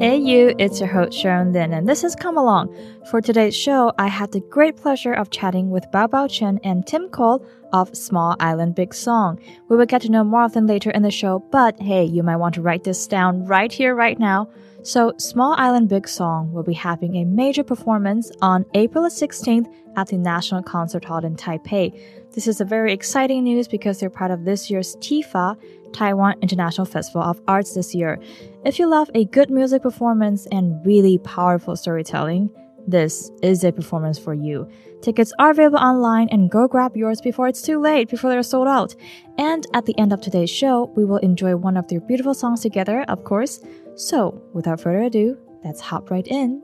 Hey you, it's your host Sharon Lin, and this is Come Along. For today's show, I had the great pleasure of chatting with Bao Bao Chen and Tim Cole of Small Island Big Song. We will get to know more of them later in the show, but hey, you might want to write this down right here, right now. So, Small Island Big Song will be having a major performance on April 16th at the National Concert Hall in Taipei. This is a very exciting news because they're part of this year's TIFA, Taiwan International Festival of Arts this year. If you love a good music performance and really powerful storytelling, this is a performance for you. Tickets are available online and go grab yours before it's too late, before they're sold out. And at the end of today's show, we will enjoy one of their beautiful songs together, of course. So, without further ado, let's hop right in.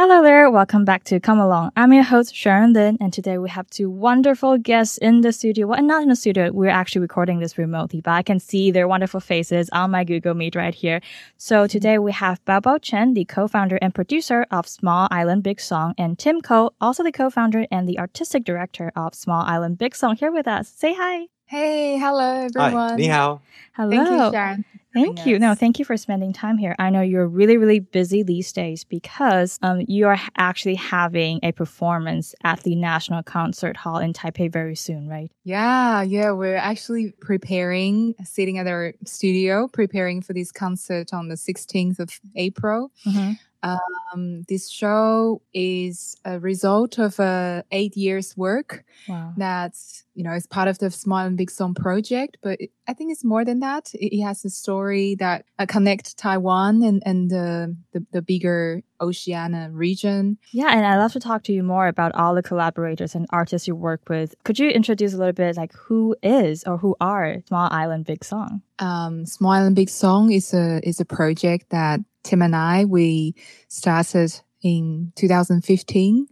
Hello there, welcome back to Come Along. I'm your host Sharon Lin, and today we have two wonderful guests in the studio. Well, not in the studio, we're actually recording this remotely, but I can see their wonderful faces on my Google Meet right here. So mm-hmm. today we have Bao Bao Chen, the co-founder and producer of Small Island Big Song, and Tim Cole, also the co-founder and the artistic director of Small Island Big Song, here with us. Say hi. Hey, hello everyone. Hi, 你好. Hello. Thank you, Sharon. Thank you. No, thank you for spending time here. I know you're really, really busy these days because um, you are actually having a performance at the National Concert Hall in Taipei very soon, right? Yeah, yeah, we're actually preparing, sitting at our studio, preparing for this concert on the 16th of April. Mm-hmm. Um, this show is a result of uh, eight years work. Wow. That's you know it's part of the Small Island Big Song project, but it, I think it's more than that. It, it has a story that uh, connects Taiwan and and the, the the bigger Oceania region. Yeah, and I'd love to talk to you more about all the collaborators and artists you work with. Could you introduce a little bit like who is or who are Small Island Big Song? Um, Small Island Big Song is a is a project that Tim and I we started in 2015,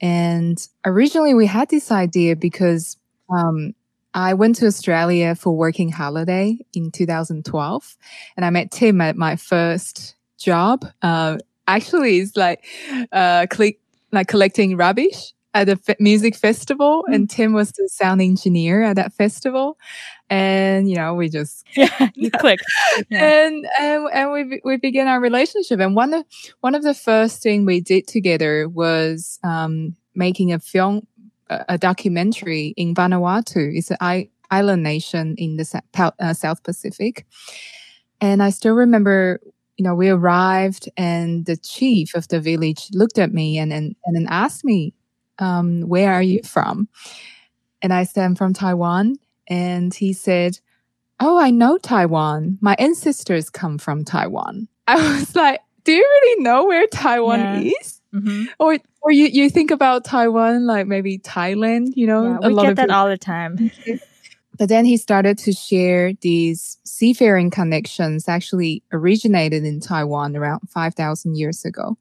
and originally we had this idea because um, I went to Australia for working holiday in 2012, and I met Tim at my first job. Uh, actually, it's like uh, click like collecting rubbish at a f- music festival, Mm. and Tim was the sound engineer at that festival. And you know, we just Yeah, you clicked. Yeah. and and and we we began our relationship. And one of one of the first thing we did together was um, making a film, a a documentary in Vanuatu. It's an I- island nation in the Pal- uh, South Pacific. And I still remember, you know, we arrived and the chief of the village looked at me and and, and then asked me, um, "Where are you from?" And I said, "I'm from Taiwan." And he said, Oh, I know Taiwan. My ancestors come from Taiwan. I was like, Do you really know where Taiwan Yeah. is? hmm Or or you, you think about Taiwan like maybe Thailand, you know? Yeah, we get that all the time. But then he started to share these seafaring connections actually originated in Taiwan around 5,000 years ago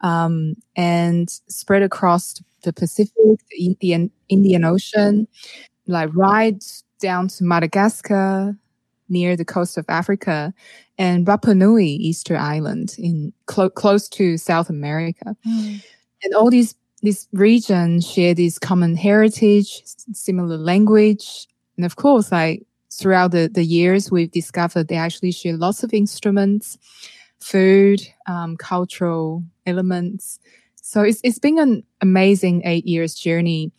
um, and spread across the Pacific, the Indian, Indian Ocean, like right down to Madagascar, near the coast of Africa, and Rapa Nui, Easter Island, in clo- close to South America Mm. and all these these regions share this common heritage, similar language, and of course, like throughout the, the years, we've discovered they actually share lots of instruments, food, um, cultural elements. So it's it's been an amazing eight years journey,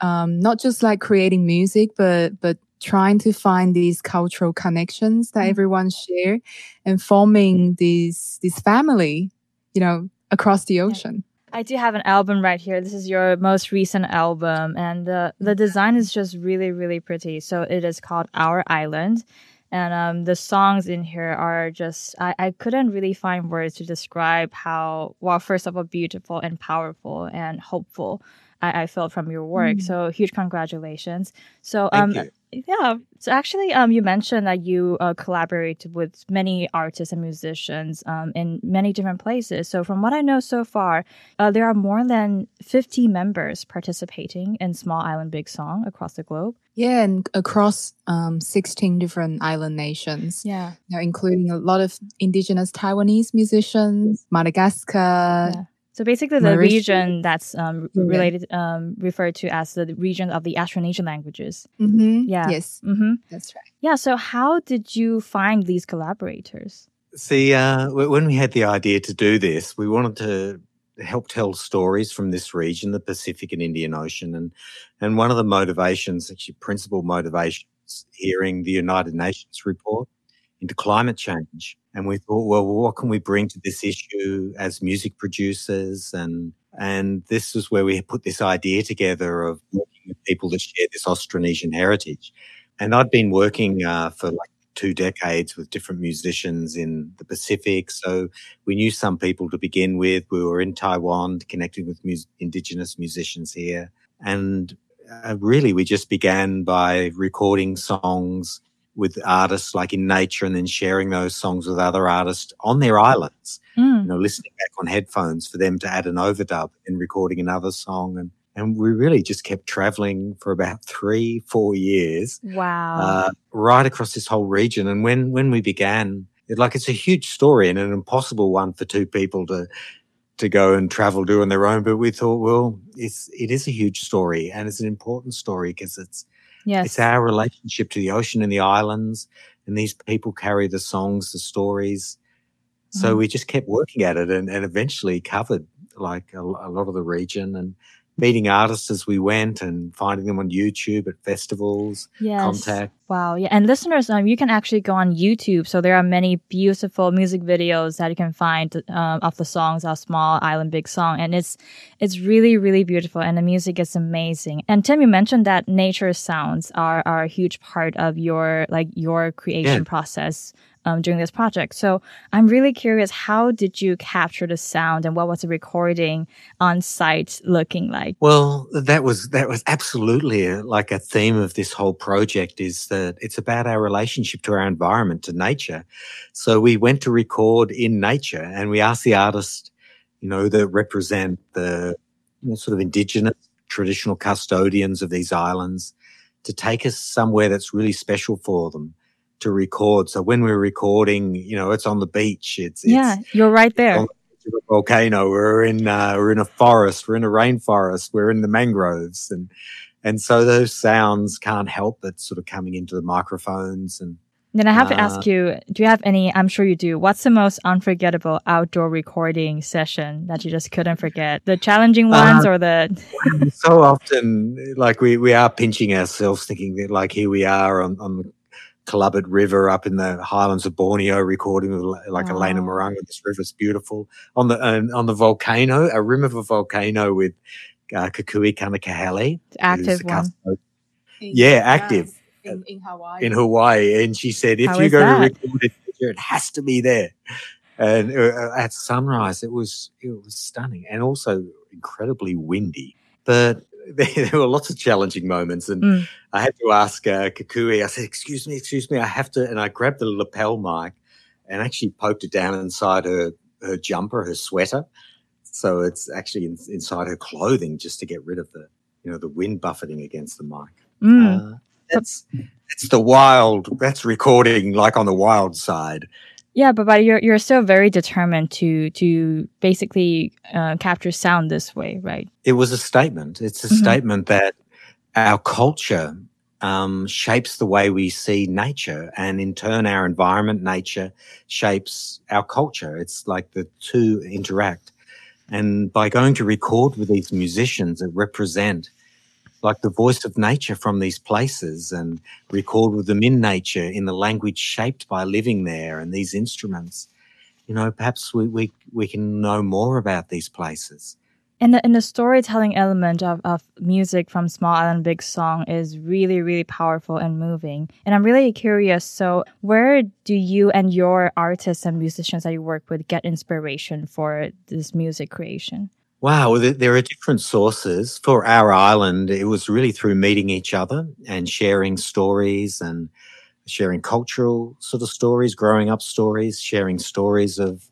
um, not just like creating music, but but trying to find these cultural connections that Mm. everyone share, and forming this this family, you know, across the ocean. I do have an album right here. This is your most recent album, and the the design is just really really pretty. So it is called Our Island, and um, the songs in here are just I, I couldn't really find words to describe how well first of all beautiful and powerful and hopeful I, I felt from your work. Mm. So huge congratulations. So Thank um you. Yeah. So actually, um, you mentioned that you uh, collaborate with many artists and musicians um, in many different places. So from what I know so far, uh, there are more than 50 members participating in Small Island Big Song across the globe. Yeah, and across um, 16 different island nations, Yeah. you know, including a lot of indigenous Taiwanese musicians, Madagascar. Yeah. So basically, the Mauritius. region that's um, Yeah. related, um, referred to as the region of the Austronesian languages. Mhm. Yeah. Yes, hmm that's right. Yeah. So how did you find these collaborators? See, uh, when we had the idea to do this, we wanted to help tell stories from this region, the Pacific and Indian Ocean, and and one of the motivations, actually, principal motivations, hearing the United Nations report into climate change, and we thought, well, what can we bring to this issue as music producers and and this is where we put this idea together of working with people that share this Austronesian heritage. And I'd been working uh, for like two decades with different musicians in the Pacific. So we knew some people to begin with. We were in Taiwan, connecting with indigenous musicians here. And uh, really, we just began by recording songs with artists like in nature and then sharing those songs with other artists on their islands. Mm. You know, listening back on headphones for them to add an overdub and recording another song. And, and we really just kept traveling for about three, four years. Wow. Uh, right across this whole region. And when, when we began, it, like it's a huge story and an impossible one for two people to, to go and travel do on their own. But we thought, well, it's, it is a huge story and it's an important story because it's, Yes. It's our relationship to the ocean and the islands. And these people carry the songs, the stories. So mm. we just kept working at it and, and eventually covered like a, a lot of the region. And meeting artists as we went and finding them on YouTube at festivals. Yes. Contact. Wow. Yeah. And listeners, um, you can actually go on YouTube. So there are many beautiful music videos that you can find um, of the songs of Small Island Big Song, and it's it's really really beautiful, and the music is amazing. And Tim, you mentioned that nature sounds are are a huge part of your like your creation yeah. process um, during this project. So I'm really curious, how did you capture the sound and what was the recording on site looking like? Well, that was that was absolutely a, like a theme of this whole project is that it's about our relationship to our environment, to nature. So we went to record in nature and we asked the artist, you know, that represent the you know, sort of indigenous traditional custodians of these islands to take us somewhere that's really special for them to record. So when we're recording, you know, it's on the beach. It's, it's yeah, you're right there. The volcano. We're in uh, we're in a forest. We're in a rainforest. We're in the mangroves, and and so those sounds can't help but sort of coming into the microphones and. Then I have uh, to ask uh, you, do you have any, I'm sure you do, what's the most unforgettable outdoor recording session that you just couldn't forget? The challenging uh, ones uh, or the. so often, like we, we are pinching ourselves thinking that like here we are on, on the River up in the highlands of Borneo, recording with like wow. Alena Murang. This river's beautiful on the uh, on the volcano, a rim of a volcano with uh, Kekuhi Kanahele, active one. Yeah, active in, in, Hawaii. In Hawaii, and she said, if How you go that? to record it, it has to be there. And uh, at sunrise, it was it was stunning and also incredibly windy. But there, were lots of challenging moments, and mm. I had to ask uh, Kekuhi. I said, "Excuse me, excuse me, I have to." And I grabbed the lapel mic and actually poked it down inside her her jumper, her sweater, so it's actually in, inside her clothing, just to get rid of the you know the wind buffeting against the mic. Mm. Uh, that's it's the wild. That's recording like on the wild side. Yeah, but, but you're you're still very determined to to basically uh, capture sound this way, right? It was a statement. It's a mm-hmm. statement that our culture um, shapes the way we see nature, and in turn, our environment, nature, shapes our culture. It's like the two interact. And by going to record with these musicians that represent like the voice of nature from these places and record with them in nature in the language shaped by living there and these instruments. You know, perhaps we, we, we can know more about these places. And the, and the storytelling element of, of music from Small Island Big Song is really, really powerful and moving. And I'm really curious so, where do you and your artists and musicians that you work with get inspiration for this music creation? Wow, there are different sources. For our island, it was really through meeting each other and sharing stories and sharing cultural sort of stories, growing up stories, sharing stories of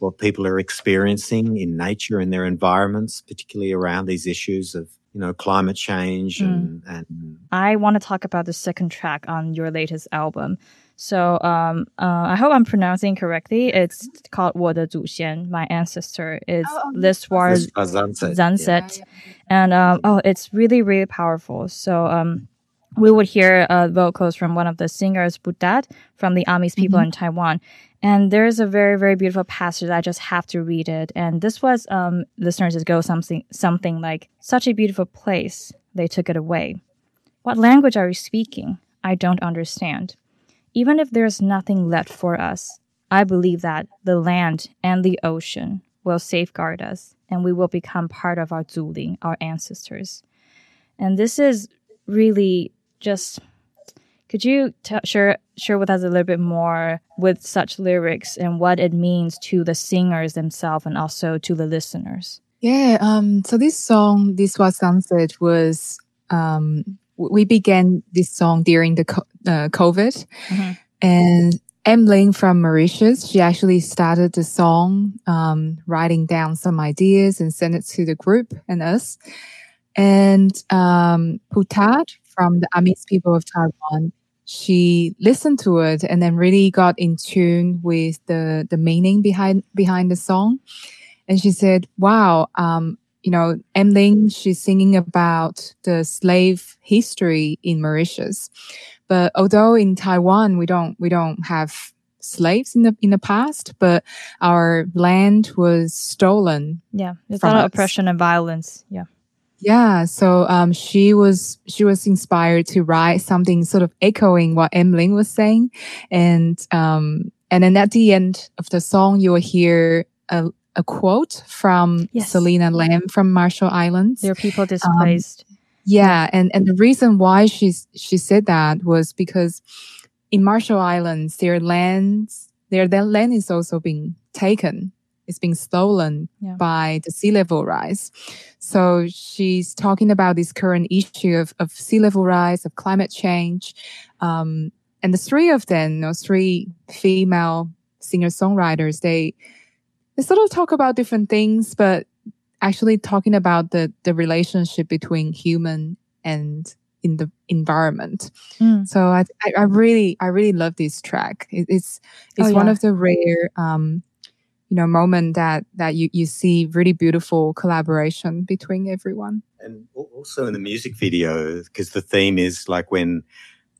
what people are experiencing in nature and their environments, particularly around these issues of you know climate change mm. and, and I want to talk about the second track on your latest album. So um, uh, I hope I'm pronouncing correctly. It's called 我的祖先, my ancestor. It's oh, was sunset, sunset, Yeah. And um, oh, it's really, really powerful. So um, we would hear uh, vocals from one of the singers, Putad, from the Amis people mm-hmm. in Taiwan. And there's a very, very beautiful passage. I just have to read it. And this was, um, listeners, it goes something, something like, such a beautiful place. They took it away. What language are you speaking? I don't understand. Even if there's nothing left for us, I believe that the land and the ocean will safeguard us and we will become part of our Zuling, our ancestors. And this is really just could you t- share share with us a little bit more with such lyrics and what it means to the singers themselves and also to the listeners? Yeah. Um. So this song, "This Was Sunset," was um. We began this song during the uh, COVID, mm-hmm. and Emlyn from Mauritius, she actually started the song, um, writing down some ideas and sent it to the group and us. And um, Putad from the Amis people of Taiwan, she listened to it and then really got in tune with the the meaning behind behind the song. And she said, "Wow, um, you know, Emlyn, she's singing about the slave history in Mauritius, but although in Taiwan we don't we don't have slaves in the in the past, but our land was stolen. Yeah, lot of oppression and violence. Yeah." Yeah, so um, she was she was inspired to write something sort of echoing what Emlyn was saying, and um, and then at the end of the song, you will hear a, a quote from yes. Selina Leem from Marshall Islands. There are people displaced. Um, yeah, and and the reason why she's she said that was because in Marshall Islands, their lands their, their land is also being taken It's being stolen yeah. by the sea level rise. So she's talking about this current issue of, of sea level rise, of climate change. Um, and the three of them, you know, three female singer songwriters, they, they sort of talk about different things, but actually talking about the, the relationship between human and in the environment. Mm. So I, I, really, I really love this track. It, it's, it's oh, yeah. one of the rare, um, you know moment that that you you see really beautiful collaboration between everyone and also in the music video because the theme is like when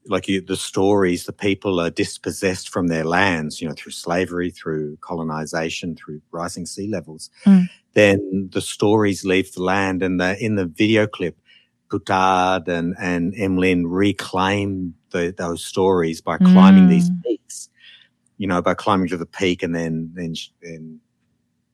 like you, the stories the people are dispossessed from their lands you know through slavery through colonization through rising sea levels mm. then the stories leave the land and the, in the video clip Putad and, and Emlyn reclaim the, those stories by climbing mm. these peaks you know, by climbing to the peak and then then then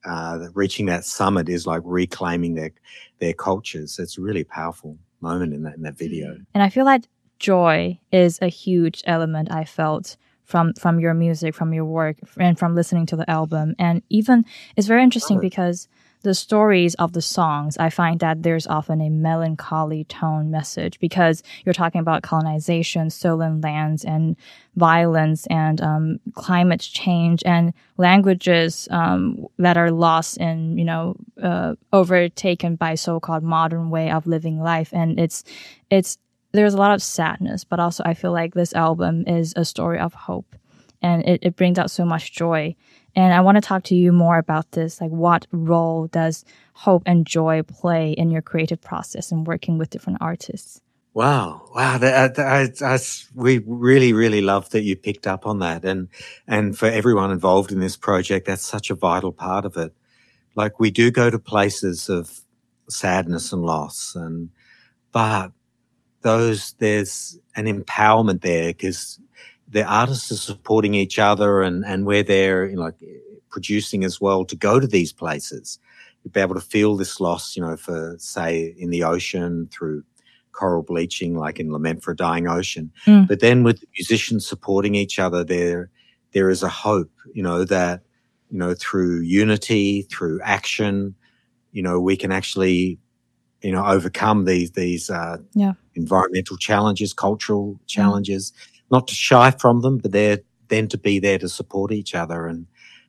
uh, reaching that summit is like reclaiming their their cultures. It's a really powerful moment in that in that video. And I feel like joy is a huge element I felt from from your music, from your work, and from listening to the album. And even it's very interesting because the stories of the songs, I find that there's often a melancholy tone message because you're talking about colonization, stolen lands, and violence, and um, climate change, and languages um, that are lost and you know uh, overtaken by so-called modern way of living life, and it's it's there's a lot of sadness, but also I feel like this album is a story of hope, and it, it brings out so much joy and I want to talk to you more about this. Like, what role does hope and joy play in your creative process and working with different artists? Wow, wow! That, uh, that, that's, we really, really love that you picked up on that, and and for everyone involved in this project, that's such a vital part of it. Like we do go to places of sadness and loss, and but those there's an empowerment there because the artists are supporting each other and, and we're there, you know, like producing as well to go to these places. You'd be able to feel this loss, you know, for say in the ocean through coral bleaching, like in Lament for a Dying Ocean. Mm. But then with the musicians supporting each other, there there is a hope, you know, that, you know, through unity, through action, you know, we can actually, you know, overcome these these uh, yeah. Environmental challenges, cultural challenges. Mm not to shy from them, but they're then to be there to support each other. And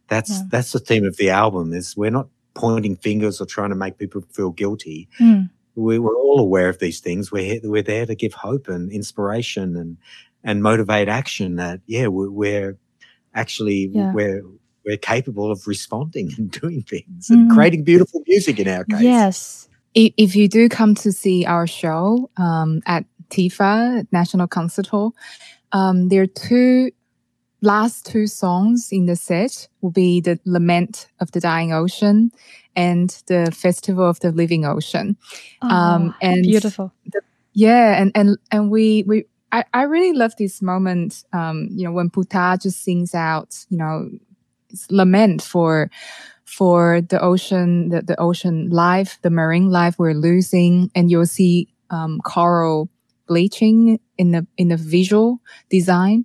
that's yeah. that's the theme of the album is we're not pointing fingers or trying to make people feel guilty. Mm. We, are all aware of these things. We're we're there to give hope and inspiration and and motivate action. That yeah, we're, we're actually yeah. we're we're capable of responding and doing things mm. and hmm. creating beautiful music in our case. Yes. If you do come to see our show um, at TIFA, National Concert Hall. Um, there are two last two songs in the set will be the Lament of the Dying Ocean and the Festival of the Living Ocean. Oh, um, and beautiful. The, yeah, and and and we we I, I really love this moment. Um, you know, when Putad just sings out, you know, lament for for the ocean, the, the ocean life, the marine life we're losing, and you'll see um, coral bleaching in the in the visual design.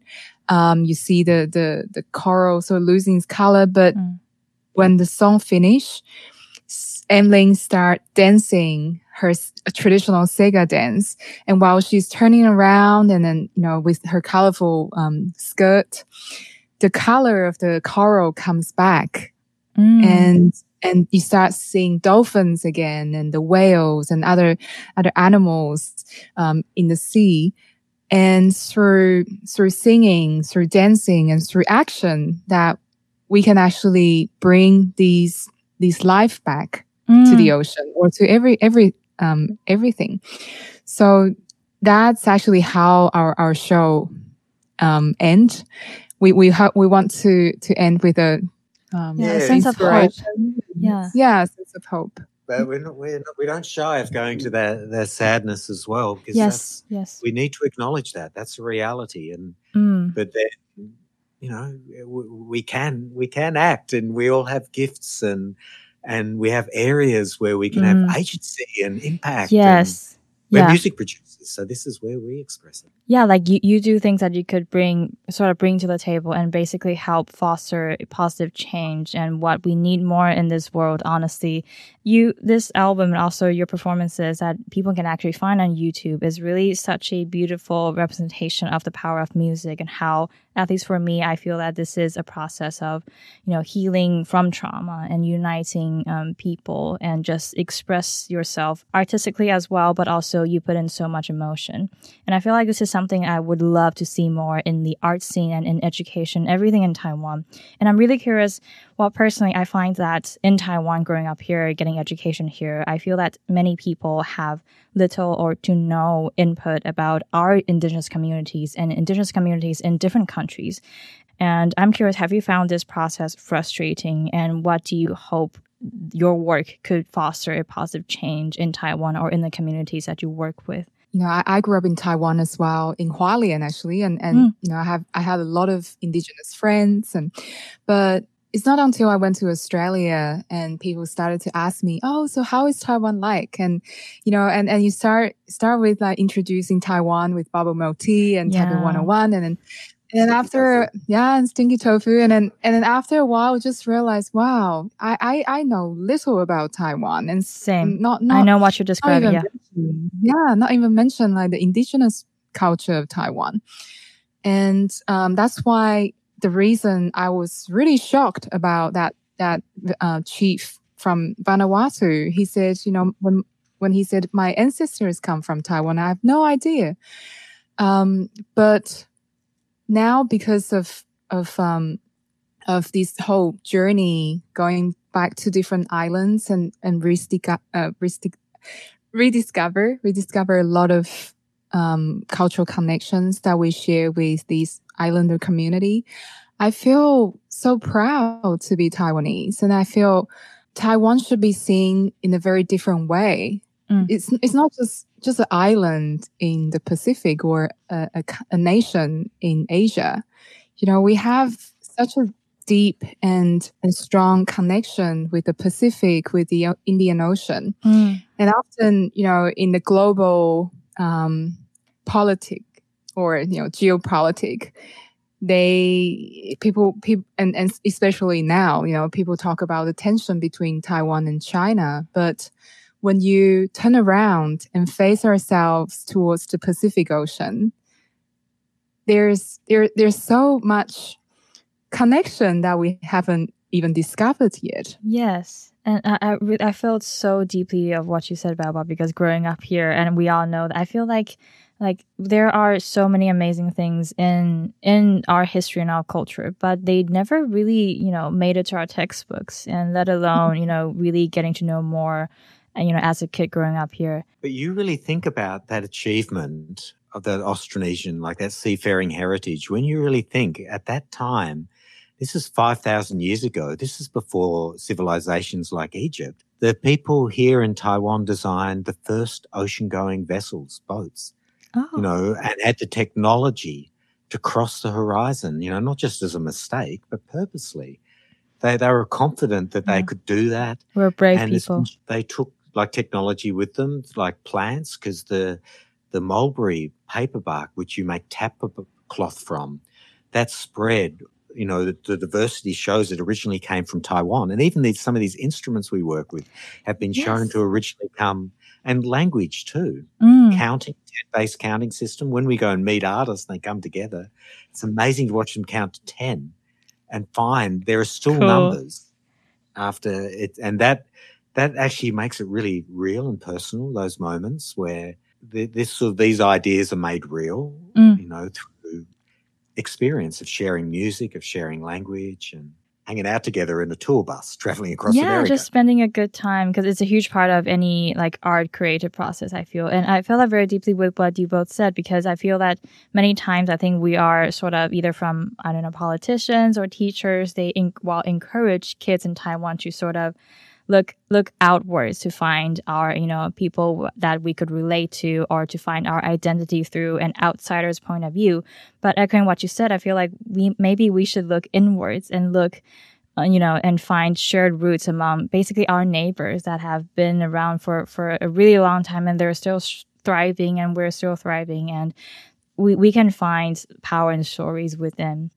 Um, you see the the the coral so losing its color, but mm. when the song finish, Emlyn start dancing her traditional Sega dance, and while she's turning around and then you know with her colorful um, skirt, the color of the coral comes back, mm. and and you start seeing dolphins again and the whales and other other animals um, in the sea and through through singing through dancing and through action that we can actually bring these these life back mm. to the mm. ocean or to every every um everything so that's actually how our our show um end we we ha- we want to to end with a um, yeah, a sense of hope yeah yeah sense of hope but we're not, we're not, we don't shy of going to their, their sadness as well because yes, yes, we need to acknowledge that that's a reality. And mm. but then you know we can we can act, and we all have gifts and and we have areas where we can mm. have agency and impact. Yes, we're yeah. music producers, so this is where we express it. Yeah, like you, you do things that you could bring, sort of bring to the table and basically help foster positive change and what we need more in this world, honestly. You, this album and also your performances that people can actually find on YouTube is really such a beautiful representation of the power of music and how at least for me, I feel that this is a process of, you know, healing from trauma and uniting um, people and just express yourself artistically as well, but also you put in so much emotion. And I feel like this is something I would love to see more in the art scene and in education, everything in Taiwan. And I'm really curious. Well, personally, I find that in Taiwan, growing up here, getting education here, I feel that many people have little or to no input about our indigenous communities and indigenous communities in different countries. And I'm curious, have you found this process frustrating? And what do you hope your work could foster a positive change in Taiwan or in the communities that you work with? You know, I, I grew up in Taiwan as well, in Hualien actually, and and mm. you know, I have I have a lot of indigenous friends, and but it's not until I went to Australia and people started to ask me, "Oh, so how is Taiwan like?" And you know, and and you start start with like introducing Taiwan with bubble milk tea and yeah. Taipei 101, and then and then after yeah, and stinky tofu, and then and then after a while, just realized, wow, I I, I know little about Taiwan, and same. Not, not I know what you're describing. Yeah, mention, yeah, not even mention like the indigenous culture of Taiwan, and um, that's why the reason I was really shocked about that that uh, chief from Vanuatu. He said, you know, when when he said my ancestors come from Taiwan, I have no idea. Um, but now because of of um, of this whole journey going back to different islands and and rediscover uh, rediscover rediscover a lot of um, cultural connections that we share with this islander community. I feel so proud to be Taiwanese, and I feel Taiwan should be seen in a very different way. Mm. It's it's not just just an island in the Pacific or a, a, a nation in Asia. You know, we have such a deep and, and strong connection with the Pacific, with the Indian Ocean. Mm. And often, you know, in the global um, politic or, you know, geopolitic, they people people and, and especially now you know people talk about the tension between taiwan and china but when you turn around and face ourselves towards the pacific ocean there's there there's so much connection that we haven't even discovered yet. Yes. And I, I, I felt so deeply of what you said, Bao, because growing up here, and we all know that I feel like like there are so many amazing things in in our history and our culture but they never really you know made it to our textbooks and let alone you know really getting to know more and you know, as a kid growing up here. But you really think about that achievement of that Austronesian, like that seafaring heritage, when you really think at that time, this is 5,000 years ago. This is before civilizations like Egypt. The people here in Taiwan designed the first ocean going vessels, boats, Oh, you know, and had the technology to cross the horizon, you know, not just as a mistake, but purposely. They, they were confident that they Yeah. could do that we're brave and people. they took like technology with them, like plants, because the the mulberry paper bark, which you make tapa cloth from, that spread. You know, the, the diversity shows it originally came from Taiwan, and even these some of these instruments we work with have been shown to originally come, and language too, Mm. counting based counting system. When we go and meet artists, and they come together. It's amazing to watch them count to ten, and find there are still Cool. numbers after it, and that that actually makes it really real and personal. Those moments where the, this sort of these ideas are made real, Mm. you know, through experience of sharing music, of sharing language, and hanging out together in a tour bus, traveling across yeah, America. just spending a good time because it's a huge part of any like art creative process. I feel, and I feel that very deeply with what you both said because I feel that many times I think we are sort of either from I don't know politicians or teachers they in, well encourage kids in Taiwan to sort of look look outwards to find our you know people that we could relate to or to find our identity through an outsider's point of view. But echoing what you said i feel like we maybe we should look inwards and look uh, you know and find shared roots among basically our neighbors that have been around for for a really long time and they're still thriving and we're still thriving and we, we can find power in stories with them